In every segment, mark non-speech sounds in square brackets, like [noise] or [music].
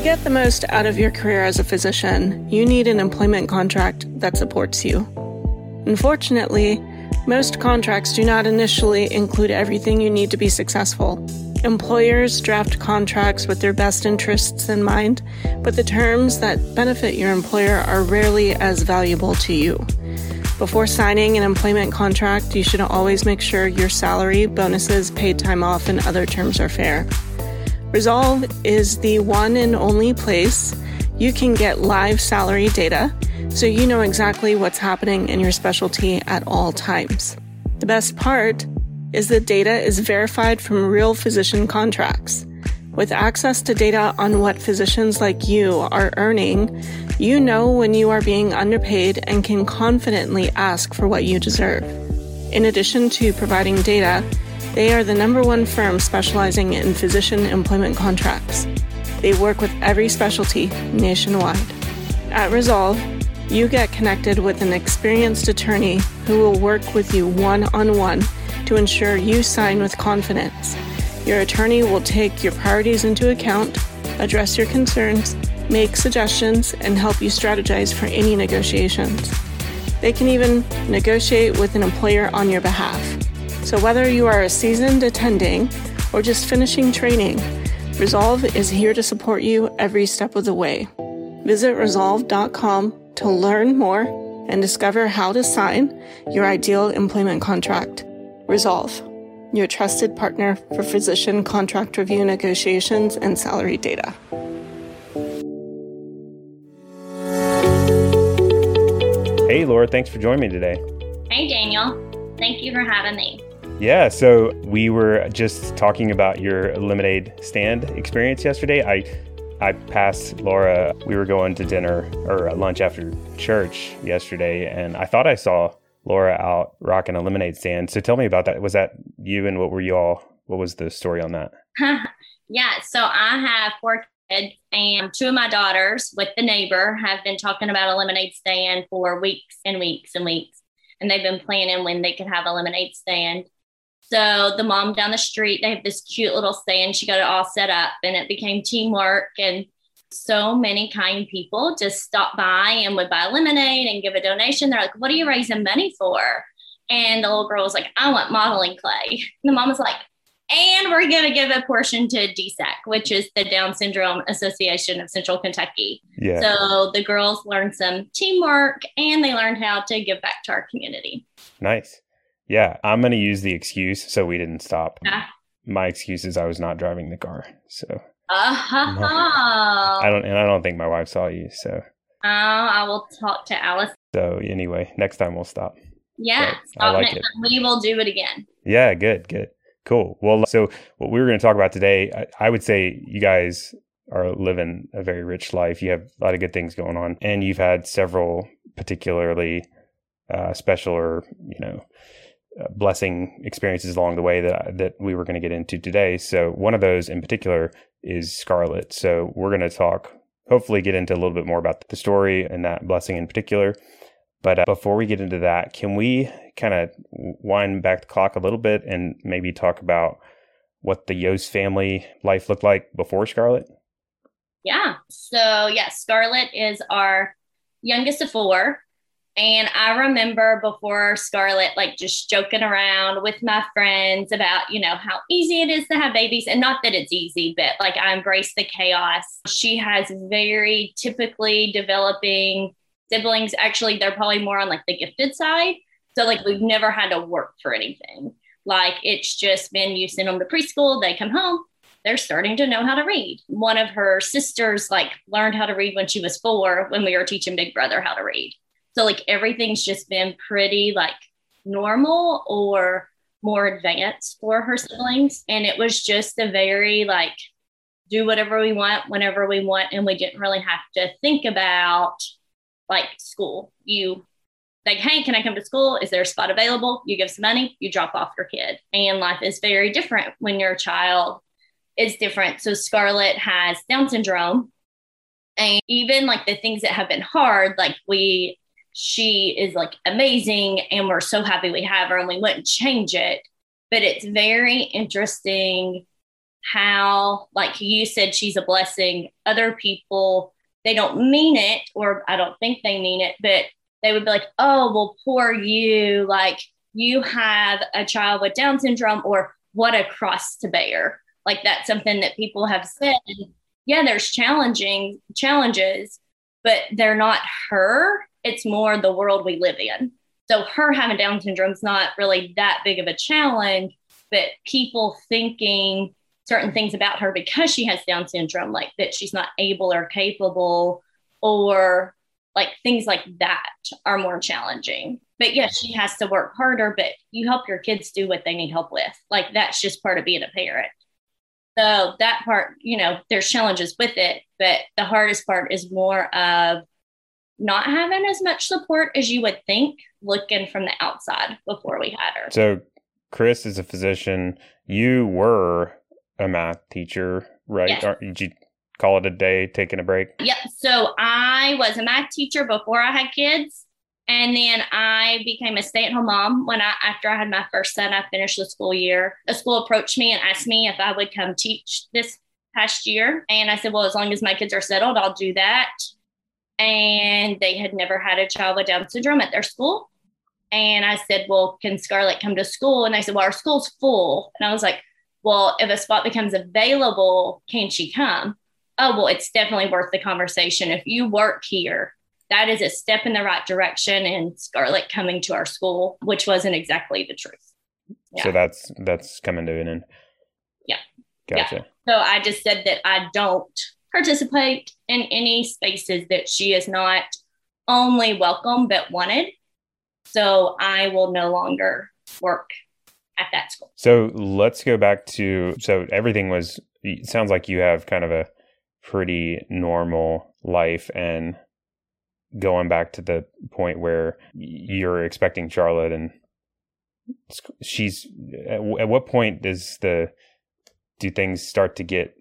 To get the most out of your career as a physician, you need an employment contract that supports you. Unfortunately, most contracts do not initially include everything you need to be successful. Employers draft contracts with their best interests in mind, but the terms that benefit your employer are rarely as valuable to you. Before signing an employment contract, you should always make sure your salary, bonuses, paid time off, and other terms are fair. Resolve is the one and only place you can get live salary data so you know exactly what's happening in your specialty at all times. The best part is that data is verified from real physician contracts. With access to data on what physicians like you are earning, you know when you are being underpaid and can confidently ask for what you deserve. In addition to providing data, they are the number one firm specializing in physician employment contracts. They work with every specialty nationwide. At Resolve, you get connected with an experienced attorney who will work with you one on one to ensure you sign with confidence. Your attorney will take your priorities into account, address your concerns, make suggestions, and help you strategize for any negotiations. They can even negotiate with an employer on your behalf. So, whether you are a seasoned attending or just finishing training, Resolve is here to support you every step of the way. Visit resolve.com to learn more and discover how to sign your ideal employment contract. Resolve, your trusted partner for physician contract review negotiations and salary data. Hey, Laura, thanks for joining me today. Hey, Daniel. Thank you for having me. Yeah, so we were just talking about your lemonade stand experience yesterday. I I passed Laura. We were going to dinner or lunch after church yesterday, and I thought I saw Laura out rocking a lemonade stand. So tell me about that. Was that you, and what were you all? What was the story on that? [laughs] yeah, so I have four kids, and two of my daughters, with the neighbor, have been talking about a lemonade stand for weeks and weeks and weeks, and they've been planning when they could have a lemonade stand. So the mom down the street, they have this cute little stand. She got it all set up and it became teamwork. And so many kind people just stopped by and would buy lemonade and give a donation. They're like, What are you raising money for? And the little girl was like, I want modeling clay. And [laughs] the mom was like, and we're going to give a portion to DSAC, which is the Down Syndrome Association of Central Kentucky. Yeah. So the girls learned some teamwork and they learned how to give back to our community. Nice. Yeah, I'm going to use the excuse so we didn't stop. Yeah. My excuse is I was not driving the car. So uh-huh. I don't and I don't think my wife saw you, so Oh, I will talk to Alice. So anyway, next time we'll stop. Yeah, stop like it. We will do it again. Yeah, good, good. Cool. Well, so what we were going to talk about today, I, I would say you guys are living a very rich life. You have a lot of good things going on, and you've had several particularly uh, special or you know blessing experiences along the way that that we were going to get into today. So one of those in particular is Scarlett. So we're going to talk, hopefully, get into a little bit more about the story and that blessing in particular. But uh, before we get into that, can we kind of wind back the clock a little bit and maybe talk about what the Yost family life looked like before Scarlett? Yeah. So, yeah, Scarlett is our youngest of four. And I remember before Scarlett, like just joking around with my friends about, you know, how easy it is to have babies. And not that it's easy, but like I embrace the chaos. She has very typically developing siblings. Actually, they're probably more on like the gifted side. So, like, we've never had to work for anything. Like, it's just been you send them to preschool, they come home, they're starting to know how to read. One of her sisters, like, learned how to read when she was four when we were teaching Big Brother how to read. So like everything's just been pretty like normal or more advanced for her siblings. And it was just a very like do whatever we want whenever we want. And we didn't really have to think about like school. You like, hey, can I come to school? Is there a spot available? You give some money, you drop off your kid. And life is very different when your child is different. So Scarlett has Down syndrome. And even like the things that have been hard, like we she is like amazing and we're so happy we have her and we wouldn't change it. But it's very interesting how, like you said, she's a blessing. Other people, they don't mean it, or I don't think they mean it, but they would be like, oh, well, poor you. Like, you have a child with Down syndrome, or what a cross to bear. Like, that's something that people have said. Yeah, there's challenging challenges, but they're not her. It's more the world we live in. So, her having Down syndrome is not really that big of a challenge, but people thinking certain things about her because she has Down syndrome, like that she's not able or capable, or like things like that are more challenging. But yes, she has to work harder, but you help your kids do what they need help with. Like that's just part of being a parent. So that part, you know, there's challenges with it, but the hardest part is more of not having as much support as you would think looking from the outside before we had her. So Chris is a physician. You were a math teacher, right? Yes. Or did you call it a day, taking a break? Yep. So I was a math teacher before I had kids. And then I became a stay-at-home mom when I after I had my first son, I finished the school year. A school approached me and asked me if I would come teach this past year. And I said, Well, as long as my kids are settled, I'll do that. And they had never had a child with Down syndrome at their school. And I said, Well, can Scarlett come to school? And they said, Well, our school's full. And I was like, well, if a spot becomes available, can she come? Oh, well, it's definitely worth the conversation. If you work here, that is a step in the right direction and Scarlett coming to our school, which wasn't exactly the truth. Yeah. So that's that's coming to an end. Yeah. Gotcha. Yeah. So I just said that I don't participate in any spaces that she is not only welcome but wanted. So I will no longer work at that school. So let's go back to so everything was sounds like you have kind of a pretty normal life and going back to the point where you're expecting Charlotte and she's at what point does the do things start to get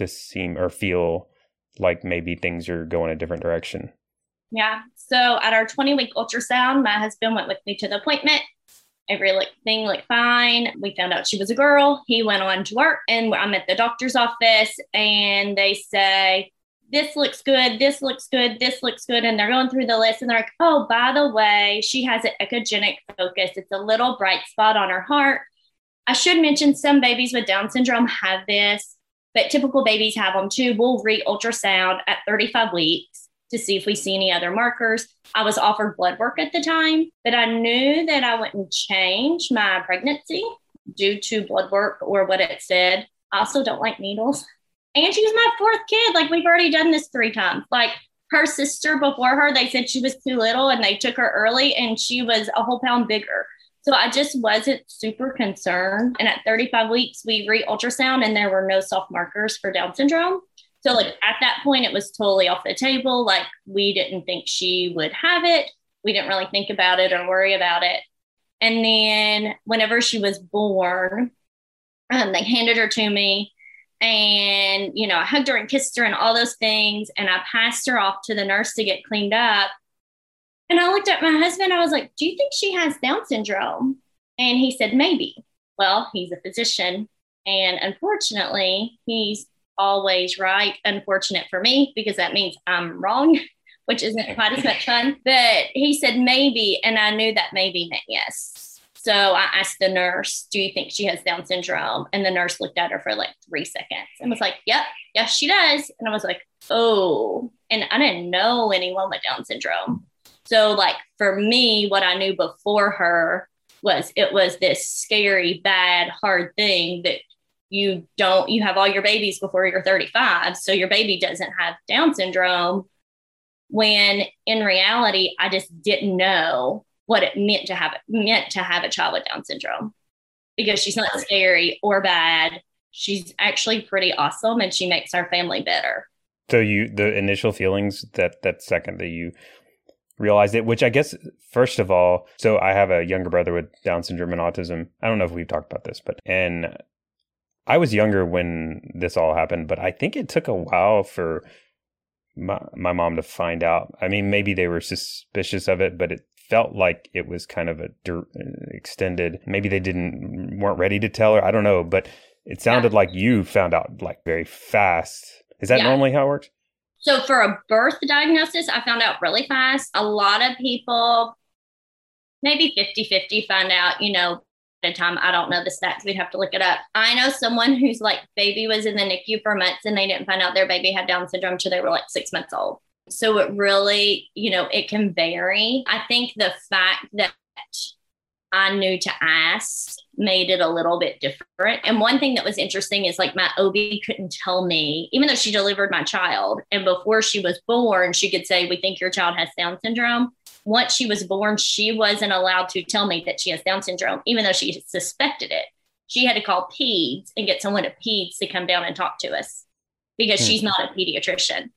to seem or feel like maybe things are going a different direction? Yeah. So at our 20 week ultrasound, my husband went with me to the appointment everything looked fine. We found out she was a girl. He went on to work, and I'm at the doctor's office, and they say, This looks good, this looks good, this looks good. And they're going through the list, and they're like, Oh, by the way, she has an echogenic focus. It's a little bright spot on her heart. I should mention some babies with Down syndrome have this, but typical babies have them too. We'll re ultrasound at 35 weeks to see if we see any other markers. I was offered blood work at the time, but I knew that I wouldn't change my pregnancy due to blood work or what it said. I also don't like needles. And she's my fourth kid. Like we've already done this three times. Like her sister before her, they said she was too little and they took her early and she was a whole pound bigger. So I just wasn't super concerned. And at 35 weeks, we re ultrasound and there were no soft markers for Down syndrome. So like at that point, it was totally off the table. Like we didn't think she would have it. We didn't really think about it or worry about it. And then whenever she was born, um, they handed her to me and you know i hugged her and kissed her and all those things and i passed her off to the nurse to get cleaned up and i looked at my husband i was like do you think she has down syndrome and he said maybe well he's a physician and unfortunately he's always right. Unfortunate for me because that means I'm wrong, [laughs] which isn't [laughs] quite as much fun. But he said maybe, and I knew that maybe meant yes. So I asked the nurse, Do you think she has Down syndrome? And the nurse looked at her for like three seconds and was like, Yep, yes, she does. And I was like, Oh, and I didn't know anyone with Down syndrome. So, like, for me, what I knew before her was it was this scary, bad, hard thing that you don't you have all your babies before you're 35 so your baby doesn't have down syndrome when in reality i just didn't know what it meant to have meant to have a child with down syndrome. Because she's not scary or bad. She's actually pretty awesome and she makes our family better. So you the initial feelings that that second that you realized it which i guess first of all so i have a younger brother with down syndrome and autism i don't know if we've talked about this but and I was younger when this all happened, but I think it took a while for my, my mom to find out. I mean, maybe they were suspicious of it, but it felt like it was kind of a uh, extended. Maybe they didn't weren't ready to tell her. I don't know, but it sounded yeah. like you found out like very fast. Is that yeah. normally how it works? So for a birth diagnosis, I found out really fast. A lot of people, maybe 50 50, find out, you know, at a time. I don't know the stats. We'd have to look it up. I know someone who's like baby was in the NICU for months and they didn't find out their baby had Down syndrome until they were like six months old. So it really, you know, it can vary. I think the fact that I knew to ask made it a little bit different. And one thing that was interesting is like my OB couldn't tell me, even though she delivered my child, and before she was born, she could say, We think your child has Down syndrome. Once she was born, she wasn't allowed to tell me that she has Down syndrome, even though she suspected it. She had to call PEDS and get someone at PEDS to come down and talk to us because hmm. she's not a pediatrician.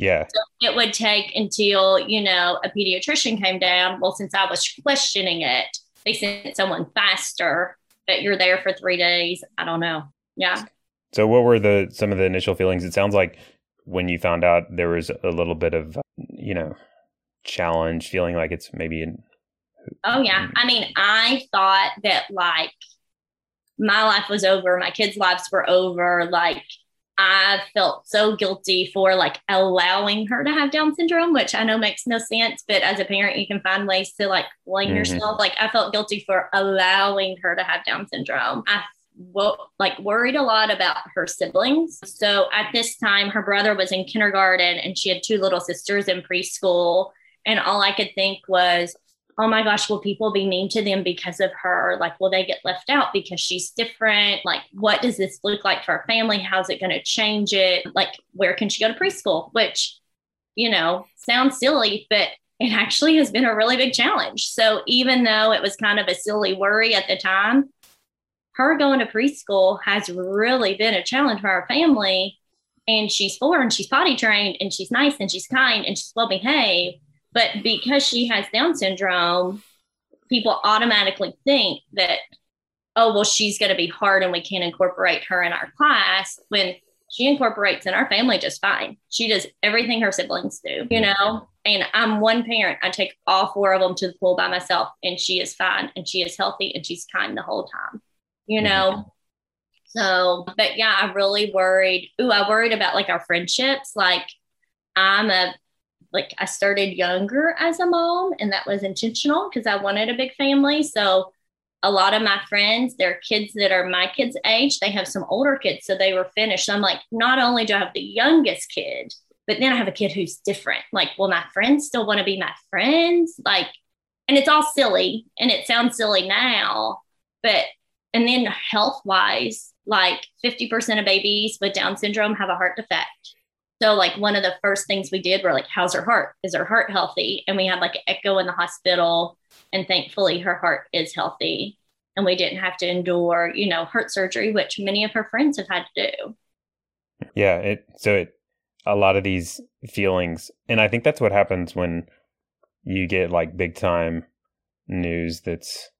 Yeah. So it would take until, you know, a pediatrician came down. Well, since I was questioning it, they sent someone faster, but you're there for three days. I don't know. Yeah. So what were the some of the initial feelings? It sounds like when you found out there was a little bit of, you know, challenge, feeling like it's maybe in Oh yeah. Mm. I mean, I thought that like my life was over, my kids' lives were over, like I felt so guilty for like allowing her to have Down syndrome, which I know makes no sense, but as a parent, you can find ways to like blame mm-hmm. yourself. Like I felt guilty for allowing her to have Down syndrome. I well, like worried a lot about her siblings. So at this time, her brother was in kindergarten and she had two little sisters in preschool. And all I could think was, oh my gosh, will people be mean to them because of her? Like, will they get left out because she's different? Like, what does this look like for our family? How's it going to change it? Like, where can she go to preschool? Which, you know, sounds silly, but it actually has been a really big challenge. So even though it was kind of a silly worry at the time, her going to preschool has really been a challenge for our family. And she's four and she's potty trained and she's nice and she's kind and she's well behaved but because she has Down syndrome, people automatically think that, oh, well, she's going to be hard and we can't incorporate her in our class when she incorporates in our family just fine. She does everything her siblings do, you know? And I'm one parent. I take all four of them to the pool by myself, and she is fine and she is healthy and she's kind the whole time, you know? So, but yeah, I really worried. Ooh, I worried about like our friendships. Like, I'm a like I started younger as a mom, and that was intentional because I wanted a big family. So a lot of my friends, their kids that are my kids' age, they have some older kids, so they were finished. So I'm like, not only do I have the youngest kid, but then I have a kid who's different. Like, will my friends still want to be my friends? Like, and it's all silly, and it sounds silly now, but and then health wise, like 50% of babies with Down syndrome have a heart defect. So like one of the first things we did were like, how's her heart? Is her heart healthy? And we had like an echo in the hospital. And thankfully her heart is healthy. And we didn't have to endure, you know, heart surgery, which many of her friends have had to do. Yeah. It so it a lot of these feelings. And I think that's what happens when you get like big time news that's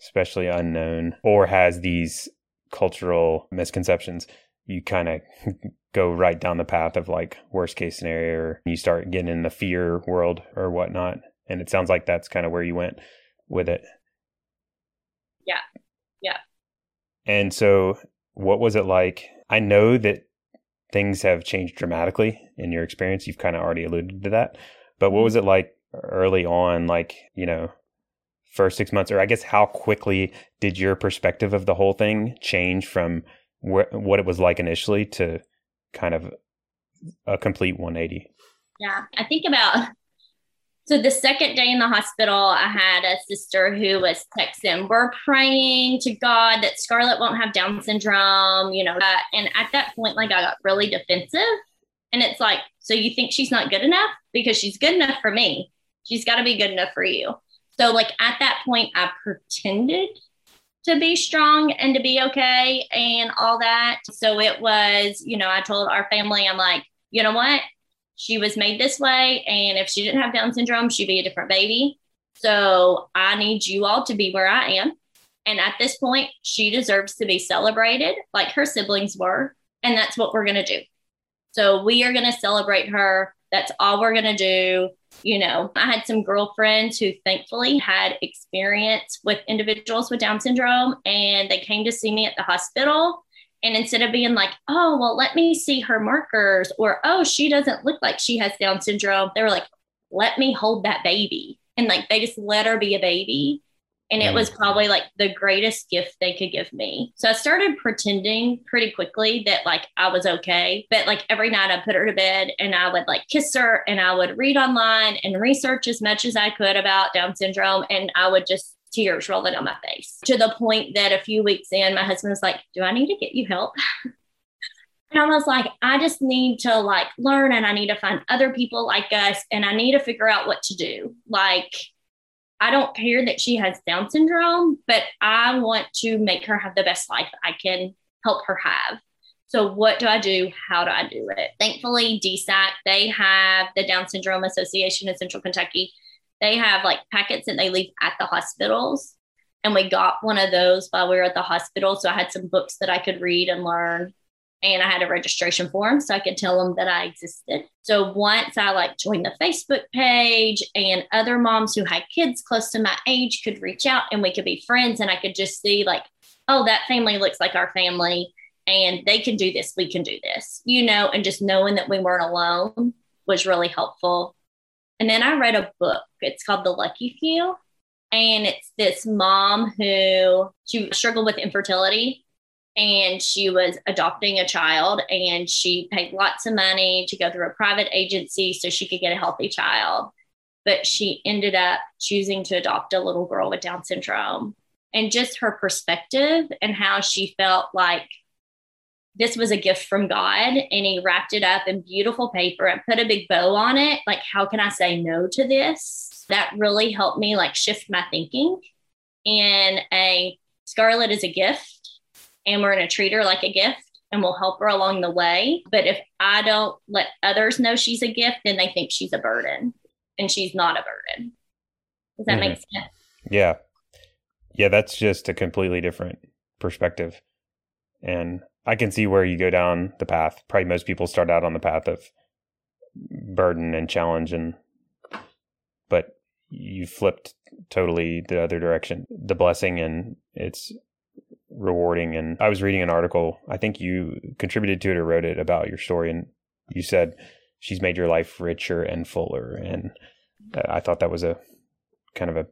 especially unknown or has these cultural misconceptions you kind of [laughs] go right down the path of like worst case scenario or you start getting in the fear world or whatnot. And it sounds like that's kind of where you went with it. Yeah. Yeah. And so what was it like? I know that things have changed dramatically in your experience. You've kind of already alluded to that. But what was mm-hmm. it like early on like you know first six months? Or i guess how quickly did your perspective of the whole thing change from wh- what it was like initially to kind of a complete 180. Yeah, I think about so the second day in the hospital, I had a sister who was texting, "We're praying to God that Scarlett won't have Down syndrome," you know. Uh, and at that point, like I got really defensive, and it's like, so you think she's not good enough because she's good enough for me. She's got to be good enough for you. So like at that point, I pretended to be strong and to be okay and all that. So it was, you know, I told our family, I'm like, you know what? She was made this way. And if she didn't have Down syndrome, she'd be a different baby. So I need you all to be where I am. And at this point, she deserves to be celebrated like her siblings were. And that's what we're going to do. So we are going to celebrate her That's all we're going to do. You know, I had some girlfriends who thankfully had experience with individuals with Down syndrome and they came to see me at the hospital. And instead of being like, oh, well, let me see her markers or, oh, she doesn't look like she has Down syndrome, they were like, let me hold that baby. And like they just let her be a baby and it mm. was probably like the greatest gift they could give me. So I started pretending pretty quickly that like I was okay. But like every night I put her to bed and I would like kiss her and I would read online and research as much as I could about Down syndrome. And I would just tears rolling down my face to the point that a few weeks in, my husband was like, Do I need to get you help? [laughs] And I was like, I just need to like learn and I need to find other people like us and I need to figure out what to do. Like, I don't care that she has Down syndrome, but I want to make her have the best life I can help her have. So, what do I do? How do I do it? Thankfully, DSAC, they have the Down Syndrome Association in Central Kentucky. They have like packets that they leave at the hospitals. And we got one of those while we were at the hospital. So, I had some books that I could read and learn and I had a registration form so I could tell them that I existed. So once I like joined the Facebook page and other moms who had kids close to my age could reach out and we could be friends and I could just see like, oh, that family looks like our family and they can do this, we can do this, you know, and just knowing that we weren't alone was really helpful. And then I read a book. It's called The Lucky Few. And it's this mom who she struggled with infertility and she was adopting a child and she paid lots of money to go through a private agency so she could get a healthy child. But she ended up choosing to adopt a little girl with down syndrome. And just her perspective and how she felt like this was a gift from God and he wrapped it up in beautiful paper and put a big bow on it like how can I say no to this? That really helped me like shift my thinking. And a scarlett is a gift and we're going to treat her like a gift and we'll help her along the way. But if I don't let others know she's a gift, then they think she's a burden and she's not a burden. Does that mm-hmm. make sense? Yeah. Yeah, that's just a completely different perspective. And I can see where you go down the path. Probably most people start out on the path of burden and challenge and but you flipped totally the other direction. The blessing and it's rewarding. And I was reading an article, I think you contributed to it or wrote it about your story, and you said she's made your life richer and fuller. And uh, I thought that was a kind of a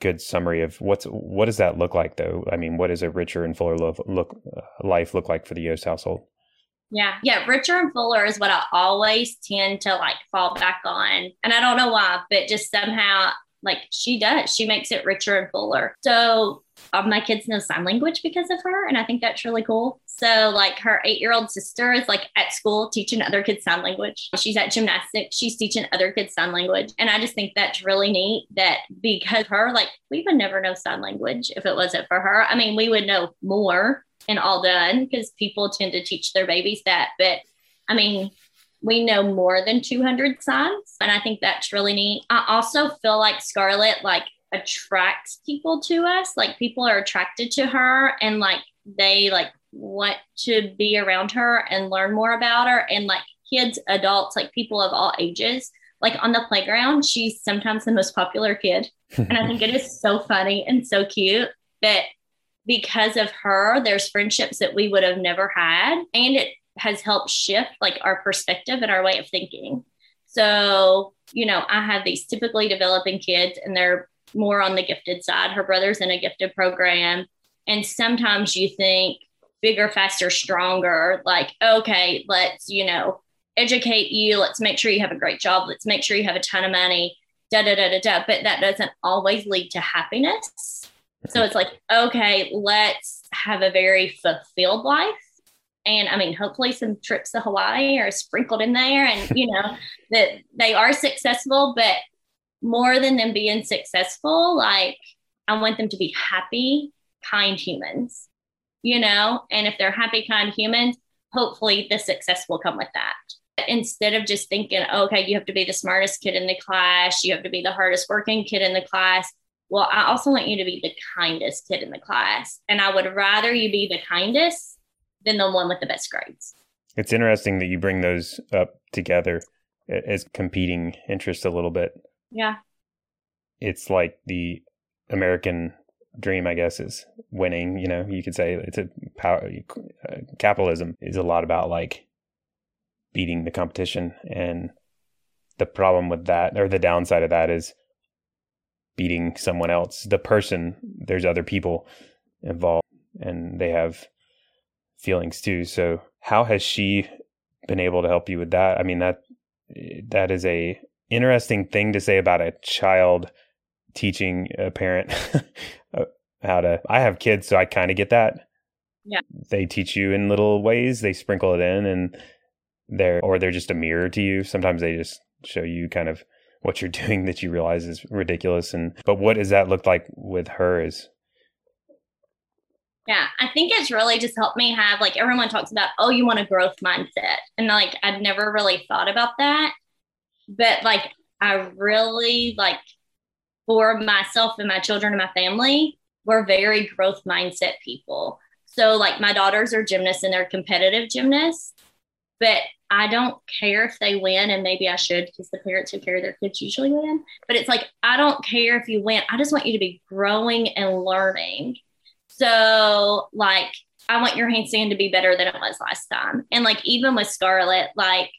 good summary of what's what does that look like though? I mean what does a richer and fuller look, look uh, life look like for the yost household? Yeah. Yeah. Richer and fuller is what i always tend to like fall back on. And i don't know why but just somehow like she does. She makes it richer and fuller. So all my kids know sign language because of her and i think that's really cool. So like her eight year old sister is like at school teaching other kids sign language. She's at gymnastics. She's teaching other kids sign language. And i just think that's really neat that because her like we would never know sign language if it wasn't for her. I mean we would know more and all done because people tend to teach their babies that. But i mean we know more than 200 signs and i think that's really neat. I also feel like scarlett like attracts people to us like people are attracted to her and like they like want to be around her and learn more about her and like kids adults like people of all ages like on the playground she's sometimes the most popular kid. And i think it is so funny and so cute that because of her there's friendships that we would have never had and it has helped shift like our perspective and our way of thinking. So, you know, I have these typically developing kids and they're more on the gifted side. Her brother's in a gifted program. And sometimes you think bigger, faster, stronger, like, okay, let's, you know, educate you. Let's make sure you have a great job. Let's make sure you have a ton of money, da da da da da. But that doesn't always lead to happiness. So it's like, okay, let's have a very fulfilled life and I mean, hopefully some trips to Hawaii are sprinkled in there and, you know, [laughs] that they are successful, but more than them being successful, like I want them to be happy, kind humans, you know, and if they're happy, kind humans, hopefully the success will come with that. Instead of just thinking, okay, you have to be the smartest kid in the class, you have to be the hardest working kid in the class. Well, I also want you to be the kindest kid in the class. And I would rather you be the kindest than the one with the best grades. It's interesting that you bring those up together as competing interests a little bit. Yeah. It's like the American dream, I guess, is winning. You know, you could say it's a power. Uh, capitalism is a lot about like beating the competition, and the problem with that, or the downside of that, is beating someone else. The person, there's other people involved, and they have feelings too. So, how has she been able to help you with that? I mean that that is a interesting thing to say about a child teaching a parent [laughs] uh, how to I have kids so I kind of get that. Yeah. They teach you in little ways, they sprinkle it in and they're or they're just a mirror to you. Sometimes they just show you kind of what you're [laughs] doing that you realize is ridiculous and but what does that look like with her is yeah, I think it's really just helped me have like everyone talks about, oh, you want a growth mindset. And like I'd never really thought about that. But like I really like for myself and my children and my family, we're very growth mindset people. So like my daughters are gymnasts and they're competitive gymnasts, but I don't care if they win, and maybe I should because the parents who carry their kids usually win. But it's like I don't care if you win. I just want you to be growing and learning so, like, I want your handstand to be better than it was last time. And like, even with Scarlett, like,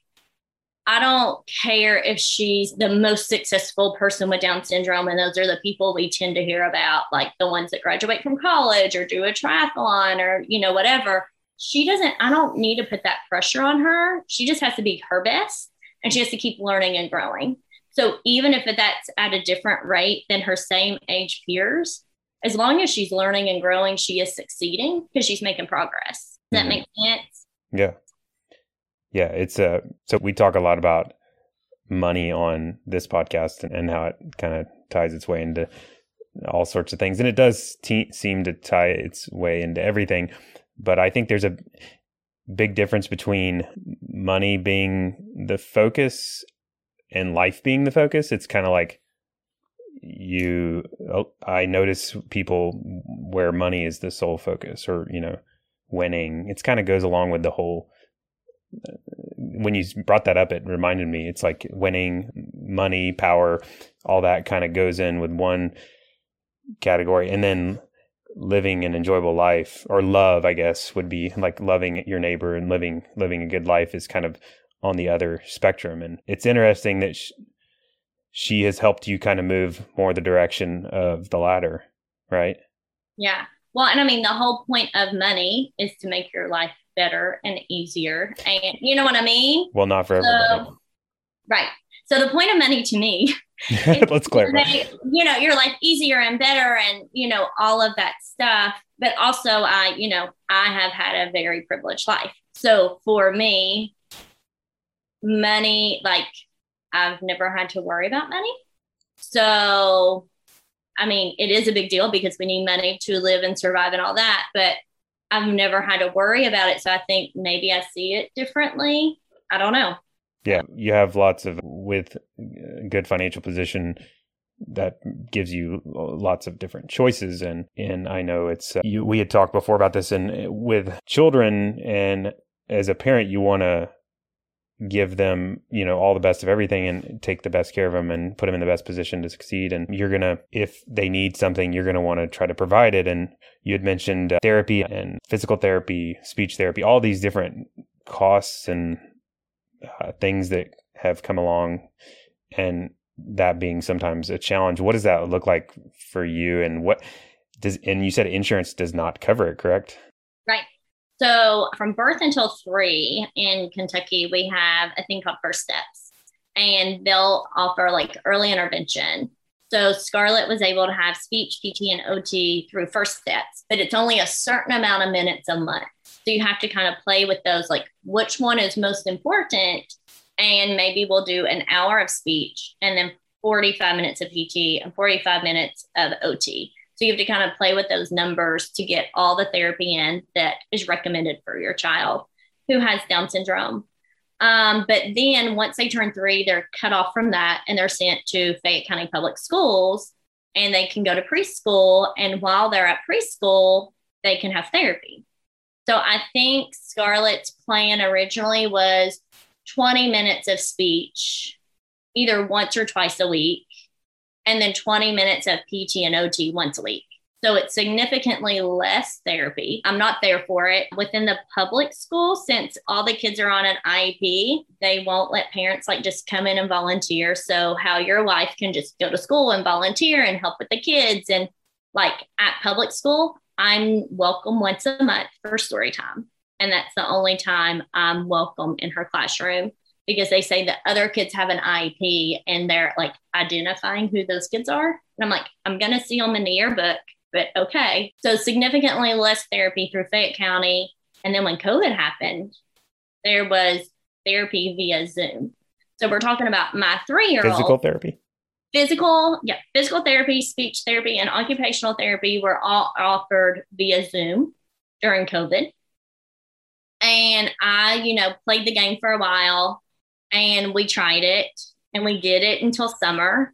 I don't care if she's the most successful person with Down syndrome. And those are the people we tend to hear about, like the ones that graduate from college or do a triathlon or, you know, whatever. She doesn't, I don't need to put that pressure on her. She just has to be her best and she has to keep learning and growing. So even if that's at a different rate than her same age peers, as long as she's learning and growing, she is succeeding because she's making progress. Does mm-hmm. that make sense? Yeah. Yeah. It's a, uh, so we talk a lot about money on this podcast and, and how it kind of ties its way into all sorts of things. And it does te- seem to tie its way into everything. But I think there's a big difference between money being the focus and life being the focus. It's kind of like, you oh, i notice people where money is the sole focus or you know winning. It's kind of goes along with the whole uh, when you brought that up it reminded me. It's like winning money power all that kind of goes in with one category. And then living an enjoyable life or love i guess would be like loving your neighbor and living living a good life is kind of on the other spectrum. And it's interesting that has helped you kind of move more the direction of the latter, right? Yeah. Well, and I mean, the whole point of money is to make your life better and easier. And you know what I mean? Well, not for so, everybody. Right. So the point of money to me [laughs] let's clarify. you know, your life easier and better and, you know, all of that stuff. But also I, you know, I have had a very privileged life. So for me, money, like I've never had to worry about money. So, I mean, it is a big deal because we need money to live and survive and all that, but I've never had to worry about it. So I think maybe I see it differently. I don't know. Yeah, you have lots of with good financial position that gives you lots of different choices and and I know it's uh, you we had talked before about this and with children and as a parent you want to give them, you know, all the best of everything and take the best care of them and put them in the best position to succeed. And you're going to, if they need something, you're going to want to try to provide it. And you had mentioned uh, therapy and physical therapy, speech therapy, all these different costs and uh, things that have come along and that being sometimes a challenge. What does that look like for you? And what does, and you said insurance does not cover it, correct? So from birth until three in Kentucky, we have a thing called First Steps, and they'll offer like early intervention. So Scarlett was able to have speech, PT, and OT through First Steps, but it's only a certain amount of minutes a month. So you have to kind of play with those, like which one is most important, and maybe we'll do an hour of speech and then 45 minutes of PT and 45 minutes of OT. So you have to kind of play with those numbers to get all the therapy in that is recommended for your child who has Down syndrome. Um, but then once they turn three, they're cut off from that and they're sent to Fayette County Public Schools and they can go to preschool. And while they're at preschool, they can have therapy. So I think Scarlett's plan originally was 20 minutes of speech either once or twice a week, and then 20 minutes of PT and OT once a week. So it's significantly less therapy. I'm not there for it. Within the public school, since all the kids are on an IEP, they won't let parents like just come in and volunteer. So, how your wife can just go to school and volunteer and help with the kids. And like at public school, I'm welcome once a month for story time. And that's the only time I'm welcome in her classroom because they say that other kids have an IEP and they're like identifying who those kids are. And I'm like, I'm going to see them in the yearbook but okay. So significantly less therapy through Fayette County. And then when COVID happened, there was therapy via Zoom. So we're talking about my three year old. Physical therapy? Physical, yeah, physical therapy, speech therapy, and occupational therapy were all offered via Zoom during COVID. And I, you know, played the game for a while and we tried it and we did it until summer.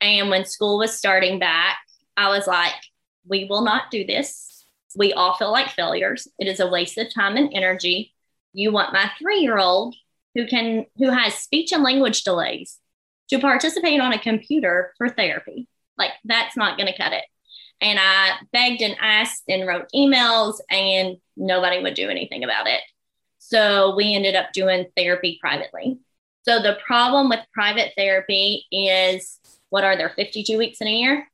And when school was starting back, I was like, we will not do this. We all feel like failures. It is a waste of time and energy. You want my three year old who can who has speech and language delays to participate on a computer for therapy. Like that's not going to cut it. And I begged and asked and wrote emails, and nobody would do anything about it. So we ended up doing therapy privately. So the problem with private therapy is what are there 52 weeks in a year?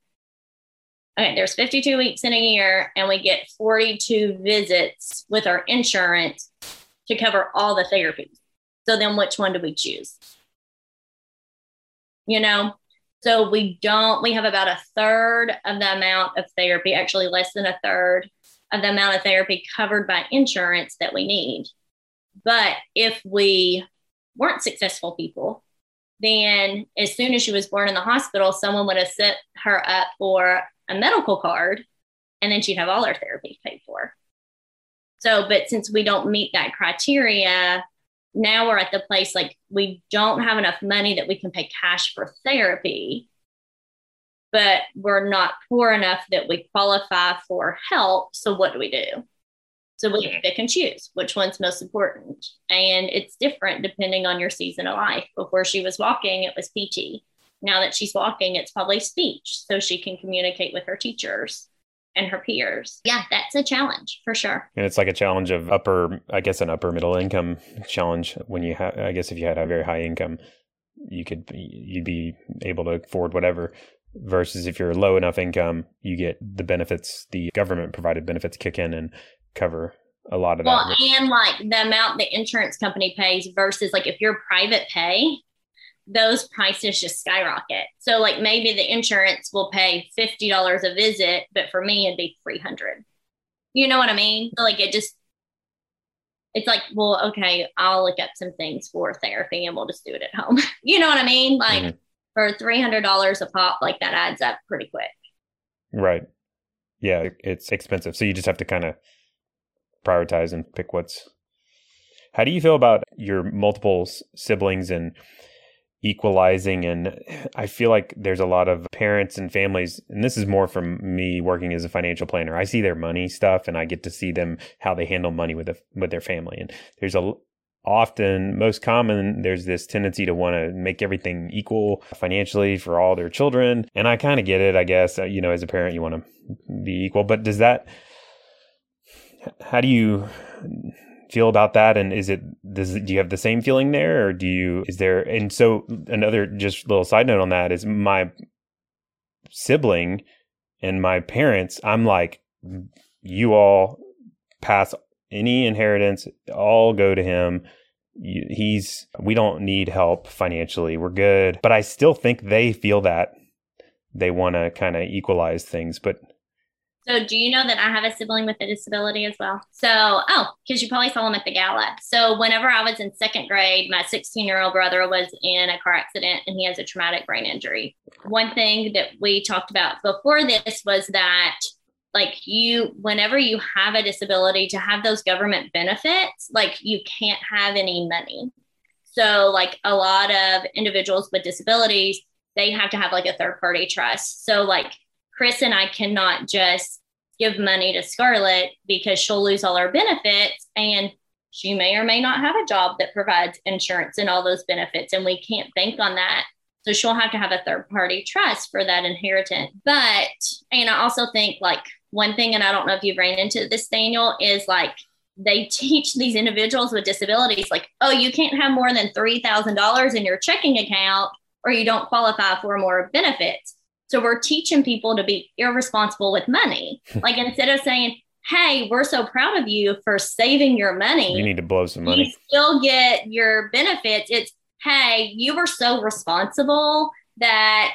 okay, there's 52 weeks in a year, and we get 42 visits with our insurance to cover all the therapies. So then which one do we choose? You know, so we don't, we have about a third of the amount of therapy, actually less than a third of the amount of therapy covered by insurance that we need. But if we weren't successful people, then as soon as she was born in the hospital, someone would have set her up for a medical card and then she'd have all her therapy paid for. So, but since we don't meet that criteria, now we're at the place like we don't have enough money that we can pay cash for therapy, but we're not poor enough that we qualify for help. So, what do we do? So, we mm-hmm. pick and choose which one's most important. And it's different depending on your season of life. Before she was walking, it was PT now that she's walking, it's probably speech so she can communicate with her teachers and her peers. Yeah, that's a challenge for sure. And it's like a challenge of upper, I guess, an upper middle income challenge. When you have, I guess, if you had a very high income, you could you'd be able to afford whatever. Versus if you're low enough income, you get the benefits, the government provided benefits kick in and cover a lot of well, that. and like the amount the insurance company pays versus like if you're private pay, those prices just skyrocket. So like maybe the insurance will pay $50 a visit, but for me it'd be 300. You know what I mean? So like it just it's like, well, okay, I'll look up some things for therapy and we'll just do it at home. [laughs] you know what I mean? Like mm-hmm. for $300 a pop, like that adds up pretty quick. Right. Yeah, it's expensive. So you just have to kind of prioritize and pick what's how do you feel about your multiple siblings and equalizing? And i feel like there's a lot of parents and families and this is more from me working as a financial planner. I see their money stuff and i get to see them how they handle money with with their family. And there's a often most common there's this tendency to want to make everything equal financially for all their children. And i kind of get it i guess uh, you know as a parent you want to be equal but does that how do you feel about that? And is it does do you have the same feeling there, or do you is there? And so another just little side note on that is my sibling and my parents. I'm like, you all pass any inheritance, all go to him. He's we don't need help financially. We're good, but I still think they feel that they want to kind of equalize things, but so, do you know that I have a sibling with a disability as well? So, oh, because you probably saw him at the gala. So, whenever I was in second grade, my 16 year old brother was in a car accident and he has a traumatic brain injury. One thing that we talked about before this was that, like, you, whenever you have a disability, to have those government benefits, like, you can't have any money. So, like, a lot of individuals with disabilities, they have to have like a third party trust. So, like, Chris and I cannot just give money to Scarlett because she'll lose all our benefits. And she may or may not have a job that provides insurance and all those benefits, and we can't bank on that. So she'll have to have a third party trust for that inheritance. But, and I also think like one thing, and I don't know if you've ran into this, Daniel, is like they teach these individuals with disabilities, like, oh, you can't have more than $3,000 in your checking account or you don't qualify for more benefits. So we're teaching people to be irresponsible with money. [laughs] like instead of saying, hey, we're so proud of you for saving your money. You need to blow some money. You still get your benefits. It's, hey, you were so responsible that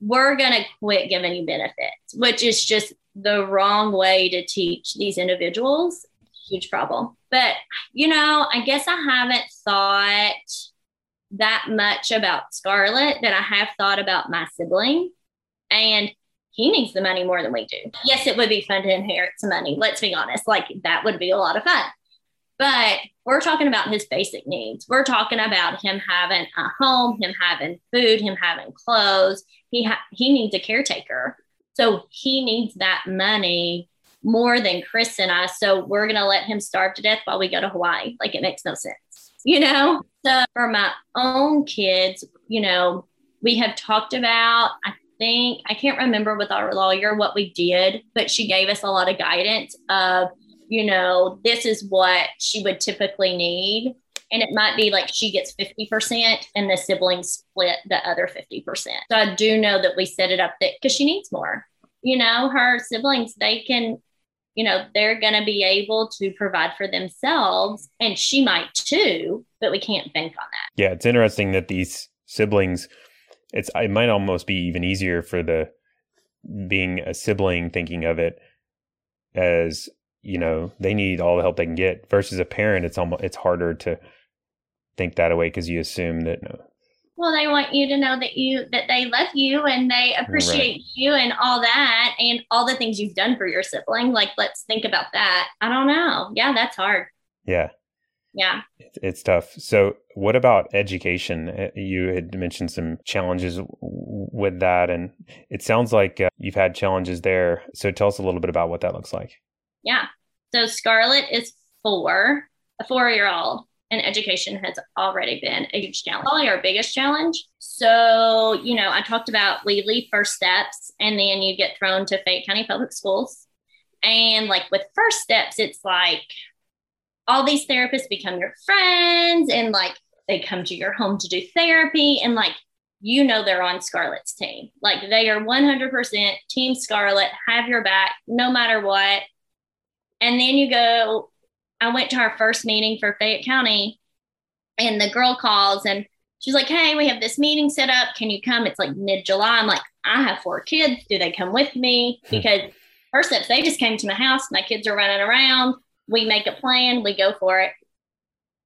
we're going to quit giving you benefits, which is just the wrong way to teach these individuals. Huge problem. But, you know, I guess I haven't thought that much about Scarlett that I have thought about my sibling. And he needs the money more than we do. Yes, it would be fun to inherit some money. Let's be honest. Like that would be a lot of fun. But we're talking about his basic needs. We're talking about him having a home, him having food, him having clothes. He ha- he needs a caretaker. So he needs that money more than Chris and I. So we're going to let him starve to death while we go to Hawaii. Like it makes no sense, you know? So for my own kids, you know, we have talked about, I think, I can't remember with our lawyer what we did, but she gave us a lot of guidance of, you know, this is what she would typically need. And it might be like she gets 50% and the siblings split the other 50%. So I do know that we set it up that because she needs more. You know, her siblings, they can, you know, they're going to be able to provide for themselves and she might too, but we can't bank on that. Yeah. It's interesting that these siblings, it's, it might almost be even easier for the being a sibling thinking of it as you know they need all the help they can get versus a parent it's almost it's harder to think that away because you assume that no. Well they want you to know that you that they love you and they appreciate right. you and all that and all the things you've done for your sibling like let's think about that. I don't know. Yeah that's hard. Yeah yeah it's, tough so what about education uh, you had mentioned some challenges with that and it sounds like uh, you've had challenges there so tell us a little bit about what that looks like yeah. So Scarlett is four, a four year old, and education has already been a huge challenge, probably our biggest challenge. So, you know, I talked about we leave first steps and then you get thrown to Fayette County Public Schools. And like with first steps, it's like all these therapists become your friends and like they come to your home to do therapy and like you know they're on Scarlett's team. Like they are 100% team Scarlett, have your back no matter what. And then you go, I went to our first meeting for Fayette County, and the girl calls and she's like, Hey, we have this meeting set up. Can you come? It's like mid July. I'm like, I have four kids. Do they come with me? Hmm. Because first steps, they just came to my house. My kids are running around. We make a plan, we go for it.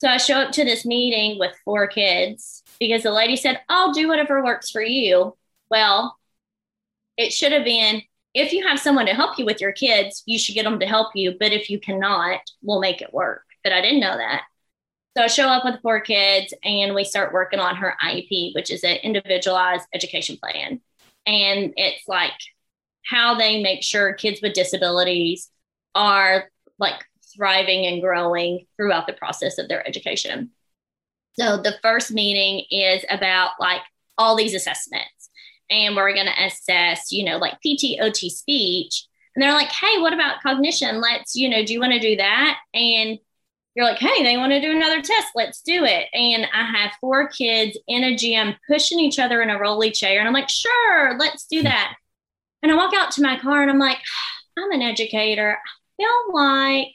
So I show up to this meeting with four kids because the lady said, I'll do whatever works for you. Well, it should have been if you have someone to help you with your kids, you should get them to help you. But if you cannot, we'll make it work. But I didn't know that. So I show up with four kids and we start working on her IEP, which is an individualized education plan. And it's like how they make sure kids with disabilities are like thriving and growing throughout the process of their education. So the first meeting is about like all these assessments and we're going to assess, you know, like PT, OT, speech. And they're like, hey, what about cognition? Let's, you know, do you want to do that? And you're like, hey, they want to do another test. Let's do it. And I have four kids in a gym pushing each other in a rolly chair. And I'm like, sure, let's do that. And I walk out to my car and I'm like, I'm an educator. I feel like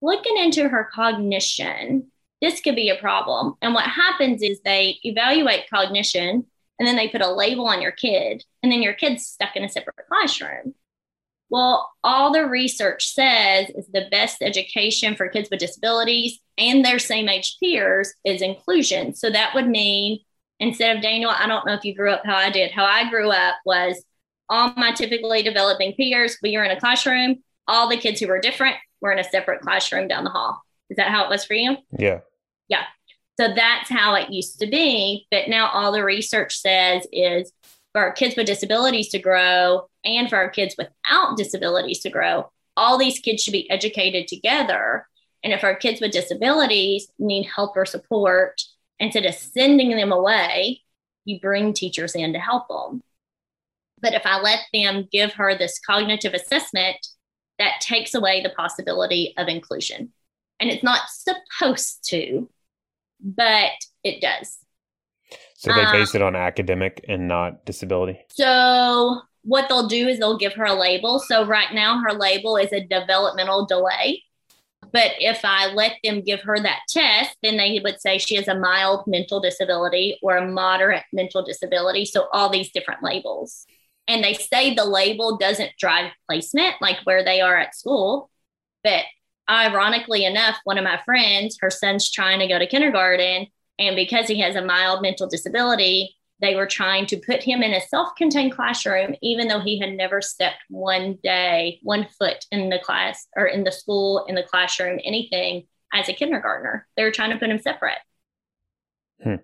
looking into her cognition, this could be a problem. And what happens is they evaluate cognition and then they put a label on your kid and then your kid's stuck in a separate classroom well all the research says is the best education for kids with disabilities and their same age peers is inclusion so that would mean instead of daniel i don't know if you grew up how i did how i grew up was all my typically developing peers we were in a classroom all the kids who were different were in a separate classroom down the hall is that how it was for you yeah yeah so that's how it used to be. But now all the research says is for our kids with disabilities to grow and for our kids without disabilities to grow, all these kids should be educated together. And if our kids with disabilities need help or support, instead of sending them away, you bring teachers in to help them. But if I let them give her this cognitive assessment, that takes away the possibility of inclusion. And it's not supposed to, but it does. So they base um, it on academic and not disability? So what they'll do is they'll give her a label. So right now her label is a developmental delay. But if I let them give her that test, then they would say she has a mild mental disability or a moderate mental disability. So all these different labels. And they say the label doesn't drive placement like where they are at school. But ironically enough, one of my friends, her son's trying to go to kindergarten. And because he has a mild mental disability, they were trying to put him in a self contained classroom, even though he had never stepped one day, one foot in the class or in the school, in the classroom, anything as a kindergartner. They were trying to put him separate. Hmm.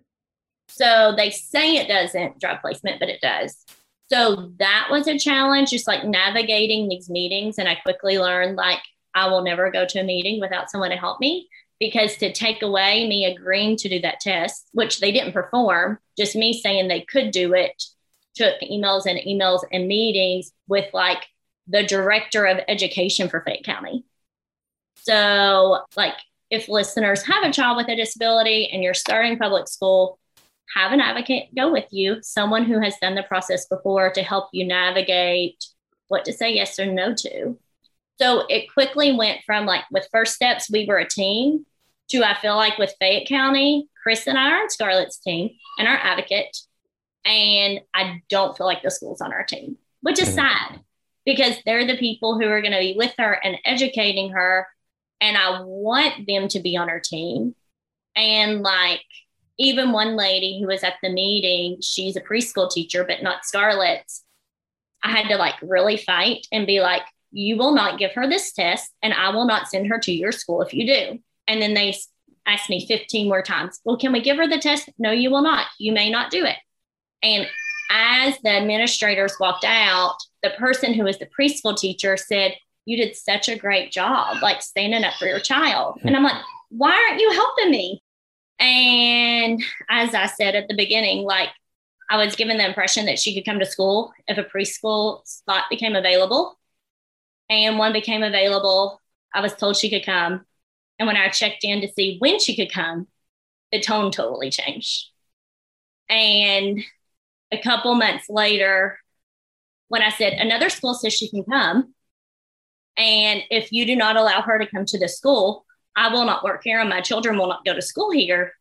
So they say it doesn't drive placement, but it does. So that was a challenge, just like navigating these meetings. And I quickly learned like I will never go to a meeting without someone to help me because to take away me agreeing to do that test, which they didn't perform, just me saying they could do it, took emails and emails and meetings with like the director of education for Fayette County. So, like, if listeners have a child with a disability and you're starting public school, have an advocate go with you, someone who has done the process before to help you navigate what to say yes or no to. So it quickly went from like with first steps, we were a team to I feel like with Fayette County, Chris and I are on Scarlett's team and our advocate. And I don't feel like the school's on our team, which is mm-hmm. sad because they're the people who are going to be with her and educating her. And I want them to be on our team. And like, even one lady who was at the meeting, she's a preschool teacher, but not Scarlett's. I had to like really fight and be like, you will not give her this test, and I will not send her to your school if you do. And then they asked me 15 more times, well, can we give her the test? No, you will not. You may not do it. And as the administrators walked out, the person who was the preschool teacher said, You did such a great job, like standing up for your child. And I'm like, Why aren't you helping me? And as I said at the beginning, like I was given the impression that she could come to school if a preschool spot became available. And one became available. I was told she could come. And when I checked in to see when she could come, the tone totally changed. And a couple months later, when I said, another school says she can come. And if you do not allow her to come to the school, I will not work here and my children will not go to school here.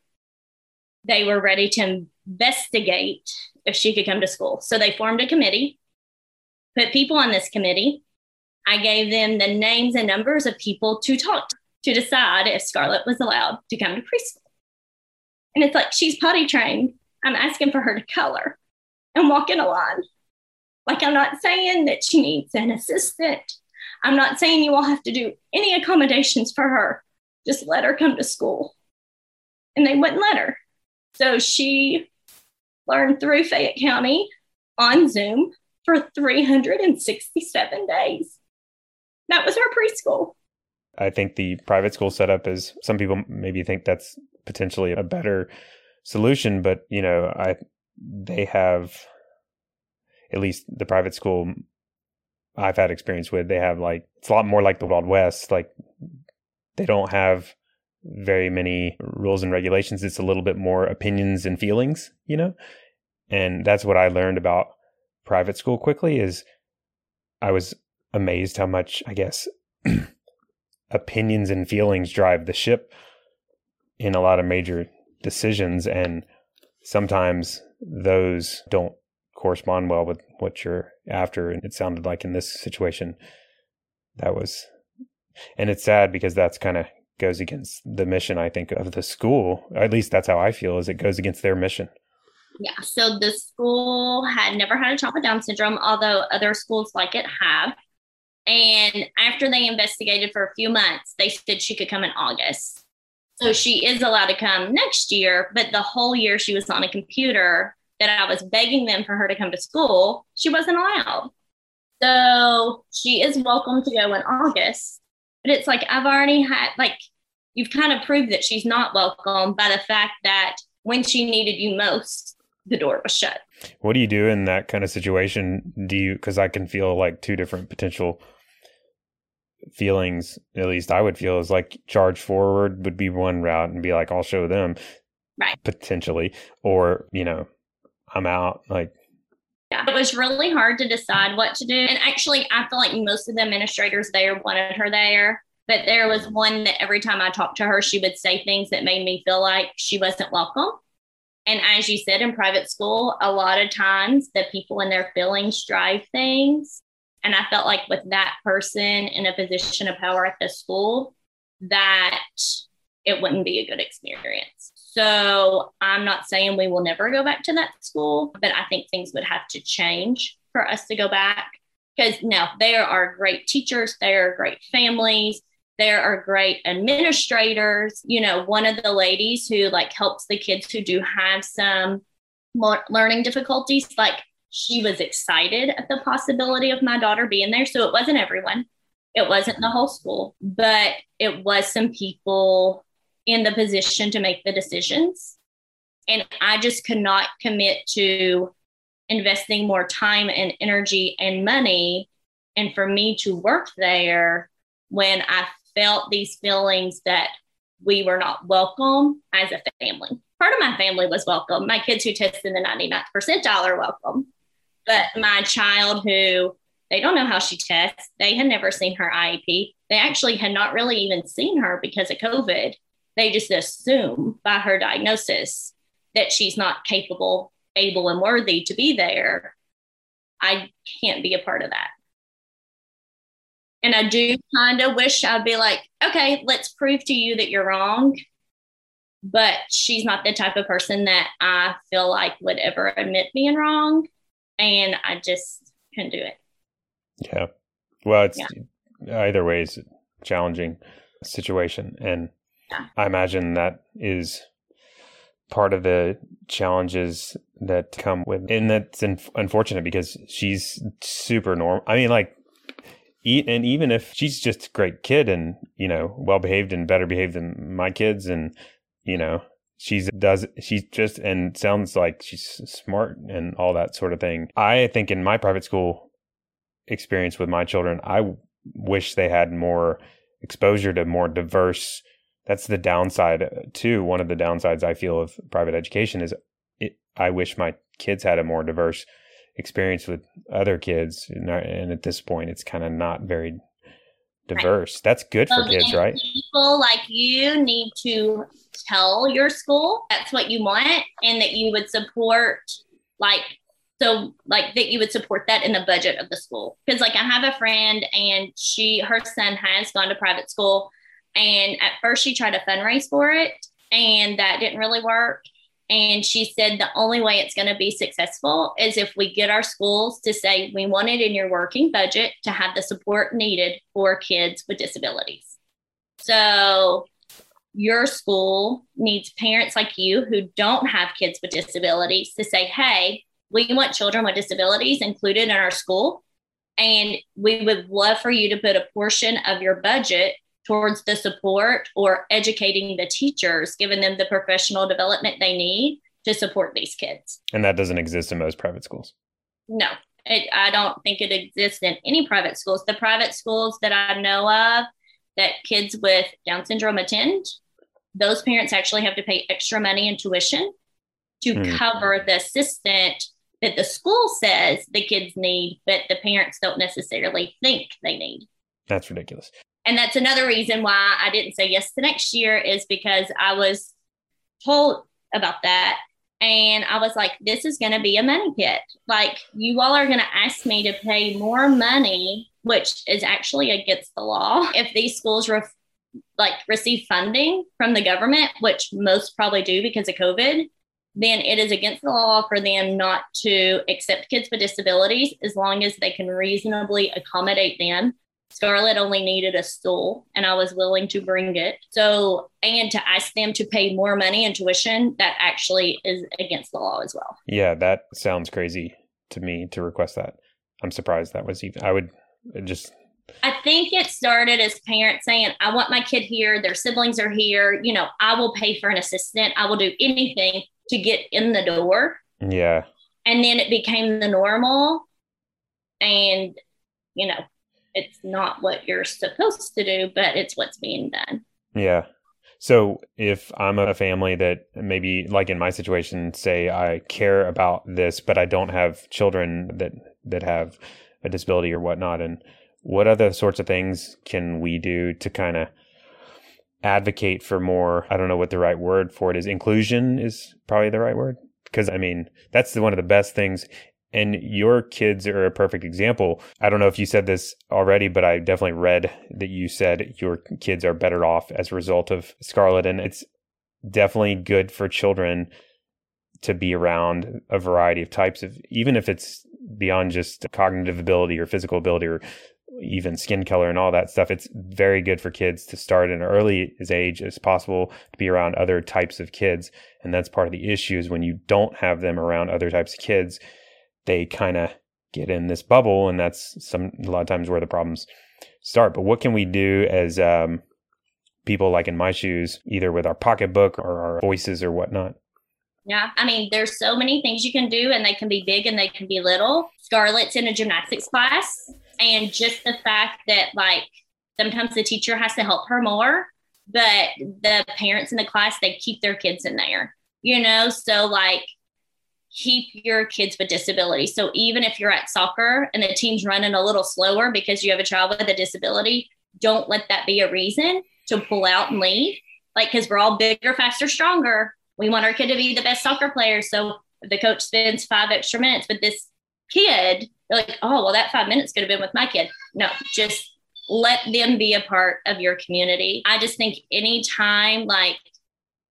They were ready to investigate if she could come to school. So they formed a committee, put people on this committee. I gave them the names and numbers of people to talk to, to decide if Scarlett was allowed to come to preschool. And it's like she's potty trained. I'm asking for her to color and walk in a line. Like I'm not saying that she needs an assistant. I'm not saying you all have to do any accommodations for her just let her come to school. And they wouldn't let her. So she learned through Fayette County on Zoom for 367 days. That was her preschool. I think the private school setup is some people maybe think that's potentially a better solution, but you know, I they have at least the private school I've had experience with, they have like it's a lot more like the Wild West. Like they don't have very many rules and regulations. It's a little bit more opinions and feelings, you know? And that's what I learned about private school quickly is I was amazed how much, I guess, [clears throat] opinions and feelings drive the ship in a lot of major decisions and sometimes those don't correspond well with what you're after and it sounded like in this situation that was and it's sad because that's kind of goes against the mission i think of the school. At least that's how i feel is it goes against their mission. Yeah so the school had never had a child with down syndrome although other schools like it have. And after they investigated for a few months they said she could come in august. So she is allowed to come next year but the whole year she was on a computer that i was begging them for her to come to school she wasn't allowed. So she is welcome to go in august but it's like I've already had like you've kind of proved that she's not welcome by the fact that when she needed you most, the door was shut. What do you do in that kind of situation? Do you, because I can feel like two different potential feelings, at least I would feel, is like charge forward would be one route and be like, I'll show them. Right. Potentially. Or, you know, I'm out. Like, yeah. It was really hard to decide what to do. And actually, I feel like most of the administrators there wanted her there. But there was one that every time I talked to her, she would say things that made me feel like she wasn't welcome. And as you said in private school, a lot of times the people in their feelings drive things. And I felt like with that person in a position of power at the school, that it wouldn't be a good experience. So I'm not saying we will never go back to that school, but I think things would have to change for us to go back. Because now there are great teachers, there are great families, there are great administrators. You know, one of the ladies who like helps the kids who do have some learning difficulties, like she was excited at the possibility of my daughter being there. So it wasn't everyone, it wasn't the whole school, but it was some people in the position to make the decisions. And I just could not commit to investing more time and energy and money. And for me to work there when I felt these feelings that we were not welcome as a family. Part of my family was welcome. My kids who tested in the 99th percentile are welcome. But my child who they don't know how she tests, they had never seen her IEP. They actually had not really even seen her because of COVID. They just assume by her diagnosis that she's not capable, able, and worthy to be there. I can't be a part of that. And I do kind of wish I'd be like, okay, let's prove to you that you're wrong. But she's not the type of person that I feel like would ever admit being wrong. And I just couldn't do it. Yeah. Well, it's yeah. either way is challenging situation. And yeah. I imagine that is part of the challenges that come with, and that's unfortunate because she's super normal. I mean, like eat and even if she's just a great kid and you know well behaved and better behaved than my kids and you know she's does she's just and sounds like she's smart and all that sort of thing i think in my private school experience with my children i wish they had more exposure to more diverse that's the downside uh, too one of the downsides i feel of private education is it, i wish my kids had a more diverse experience with other kids, and at this point, it's kind of not very diverse. Right. That's good for kids, right? People like you need to tell your school that's what you want, and that you would support, like, so like that you would support that in the budget of the school. Because like I have a friend, and she her son has gone to private school, and at first she tried to fundraise for it, and that didn't really work. And she said the only way it's going to be successful is if we get our schools to say, we want it in your working budget to have the support needed for kids with disabilities. So your school needs parents like you who don't have kids with disabilities to say, hey, we want children with disabilities included in our school. And we would love for you to put a portion of your budget towards the support or educating the teachers, giving them the professional development they need to support these kids. And that doesn't exist in most private schools. No, it, I don't think it exists in any private schools. The private schools that I know of that kids with Down syndrome attend, those parents actually have to pay extra money in tuition to mm. cover the assistant that the school says the kids need, but the parents don't necessarily think they need. That's ridiculous and that's another reason why I didn't say yes to next year is because I was told about that. And I was like, this is going to be a money pit. Like, you all are going to ask me to pay more money, which is actually against the law. If these schools like receive funding from the government, which most probably do because of COVID, then it is against the law for them not to accept kids with disabilities as long as they can reasonably accommodate them Scarlett only needed a stool and I was willing to bring it. So, and to ask them to pay more money in tuition, that actually is against the law as well. Yeah, that sounds crazy to me to request that. I'm surprised that was even, I would just I think it started as parents saying, I want my kid here, their siblings are here, you know, I will pay for an assistant, I will do anything to get in the door. Yeah. And then it became the normal. And, you know, it's not what you're supposed to do, but it's what's being done. Yeah. So if I'm a family that maybe like in my situation, say I care about this, but I don't have children that that have a disability or whatnot, and what other sorts of things can we do to kind of advocate for more? I don't know what the right word for it is. Inclusion is probably the right word because I mean that's one of the best things and your kids are a perfect example. I don't know if you said this already, but I definitely read that you said your kids are better off as a result of Scarlett. And it's definitely good for children to be around a variety of types of, even if it's beyond just cognitive ability or physical ability or even skin color and all that stuff. It's very good for kids to start in an early as age as possible to be around other types of kids. And that's part of the issue is when you don't have them around other types of kids, they kind of get in this bubble, and that's some a lot of times where the problems start. But what can we do as um, people like in my shoes, either with our pocketbook or our voices or whatnot? Yeah, I mean, there's so many things you can do, and they can be big and they can be little. Scarlett's in a gymnastics class, and just the fact that like sometimes the teacher has to help her more, but the parents in the class they keep their kids in there, you know. So like keep your kids with disabilities. So even if you're at soccer and the team's running a little slower because you have a child with a disability, don't let that be a reason to pull out and leave. Like, because we're all bigger, faster, stronger. We want our kid to be the best soccer player. So the coach spends five extra minutes with this kid, they're like, oh, well, that five minutes could have been with my kid. No, just let them be a part of your community. I just think anytime like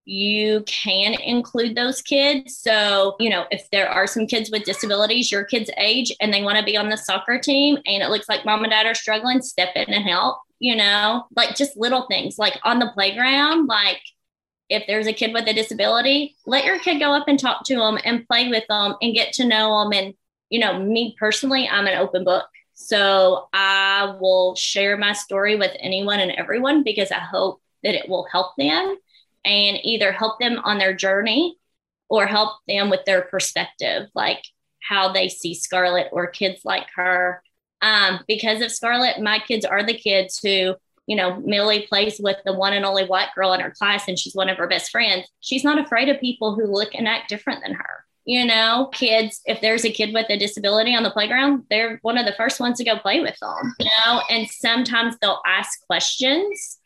you can include those kids. So, you know, if there are some kids with disabilities your kid's age and they want to be on the soccer team and it looks like mom and dad are struggling, step in and help, you know, like just little things like on the playground, like if there's a kid with a disability, let your kid go up and talk to them and play with them and get to know them. And, you know, me personally, I'm an open book. So I will share my story with anyone and everyone because I hope that it will help them and either help them on their journey or help them with their perspective, like how they see Scarlett or kids like her. Um, because of Scarlett, my kids are the kids who, you know, Millie plays with the one and only white girl in her class and she's one of her best friends. She's not afraid of people who look and act different than her. You know, kids, if there's a kid with a disability on the playground, they're one of the first ones to go play with them, you know, and sometimes they'll ask questions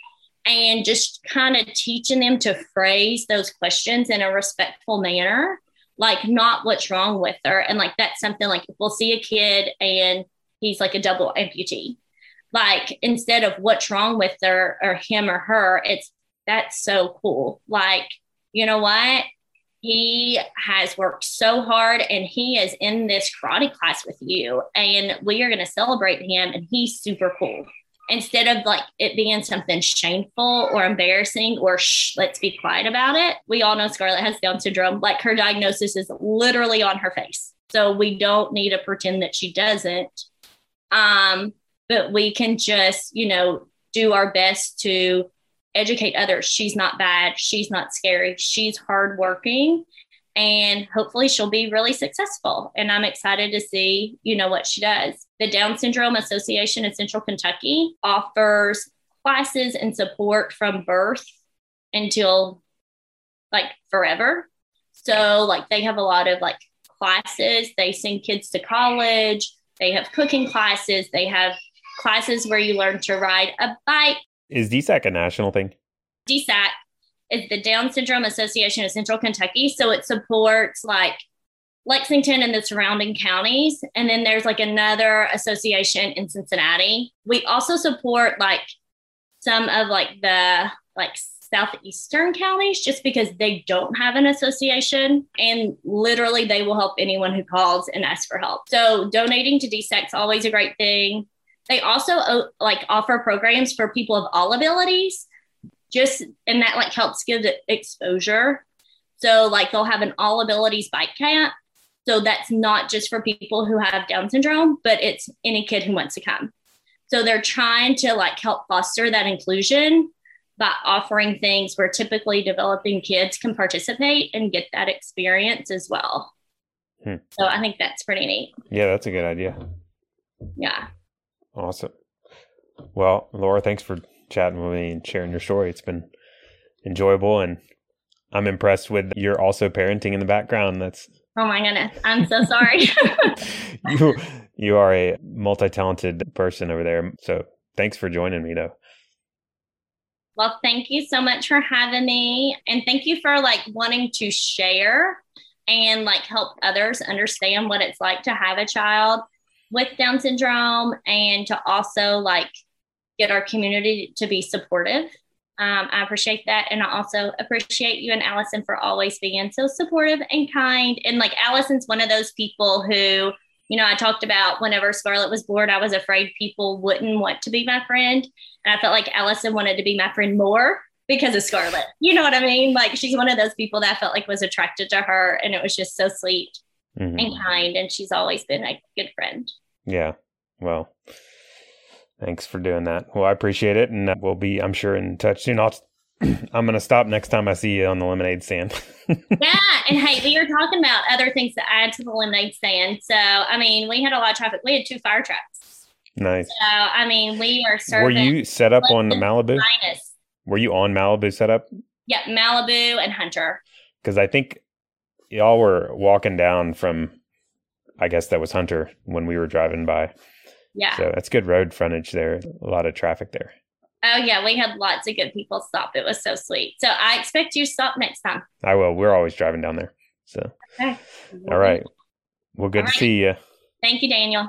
and just kind of teaching them to phrase those questions in a respectful manner like not what's wrong with her. And like that's something like if we'll see a kid and he's like a double amputee. Like instead of what's wrong with her or him or her it's that's so cool. Like you know what? He has worked so hard and he is in this karate class with you and we are going to celebrate him and he's super cool instead of like it being something shameful or embarrassing or shh, let's be quiet about it. We all know Scarlett has Down syndrome. Like her diagnosis is literally on her face. So we don't need to pretend that she doesn't. Um, but we can just, you know, do our best to educate others. She's not bad. She's not scary. She's hardworking and hopefully she'll be really successful. And I'm excited to see, you know, what she does. The Down Syndrome Association in Central Kentucky offers classes and support from birth until like forever. So like they have a lot of like classes. They send kids to college. They have cooking classes. They have classes where you learn to ride a bike. Is DSAC a national thing? DSAC is the Down Syndrome Association of Central Kentucky. So it supports like Lexington and the surrounding counties. And then there's like another association in Cincinnati. We also support like some of like the like southeastern counties just because they don't have an association and literally they will help anyone who calls and asks for help. So donating to DSAC is always a great thing. They also uh, like offer programs for people of all abilities just and that like helps give it exposure. So like they'll have an all abilities bike camp. So that's not just for people who have Down syndrome, but it's any kid who wants to come. So they're trying to like help foster that inclusion by offering things where typically developing kids can participate and get that experience as well. Hmm. So I think that's pretty neat. Yeah, that's a good idea. Yeah. Awesome. Well, Laura, thanks for chatting with me and sharing your story. It's been enjoyable and I'm impressed with your also parenting in the background. That's Oh my goodness. I'm so sorry. [laughs] [laughs] you you are a multi-talented person over there. So, thanks for joining me though. Well, thank you so much for having me and thank you for like wanting to share and like help others understand what it's like to have a child with Down syndrome and to also like get our community to be supportive. Um, I appreciate that. And I also appreciate you and Allison for always being so supportive and kind. And like Allison's one of those people who, you know, I talked about whenever Scarlett was born, I was afraid people wouldn't want to be my friend. And I felt like Allison wanted to be my friend more because of Scarlett. You know what I mean? Like she's one of those people that I felt like was attracted to her. And it was just so sweet mm-hmm. and kind. And she's always been a good friend. Yeah. Well, thanks for doing that. Well, I appreciate it. And uh, we'll be, I'm sure, in touch soon. I'll, [clears throat] I'm going to stop next time I see you on the lemonade stand. [laughs] yeah. And hey, we were talking about other things to add to the lemonade stand. So, I mean, we had a lot of traffic. We had two fire trucks. Nice. So, I mean, we are serving. Were you set up on the Malibu? Minus. Were you on Malibu set up? Yeah, Malibu and Hunter. Because I think y'all were walking down from I guess that was Hunter when we were driving by. Yeah. So that's good road frontage there. A lot of traffic there. Oh yeah, we had lots of good people stop. It was so sweet. So I expect you to stop next time. I will. We're always driving down there. So. Okay. All right. Well, good All to right. see you. Thank you, Daniel.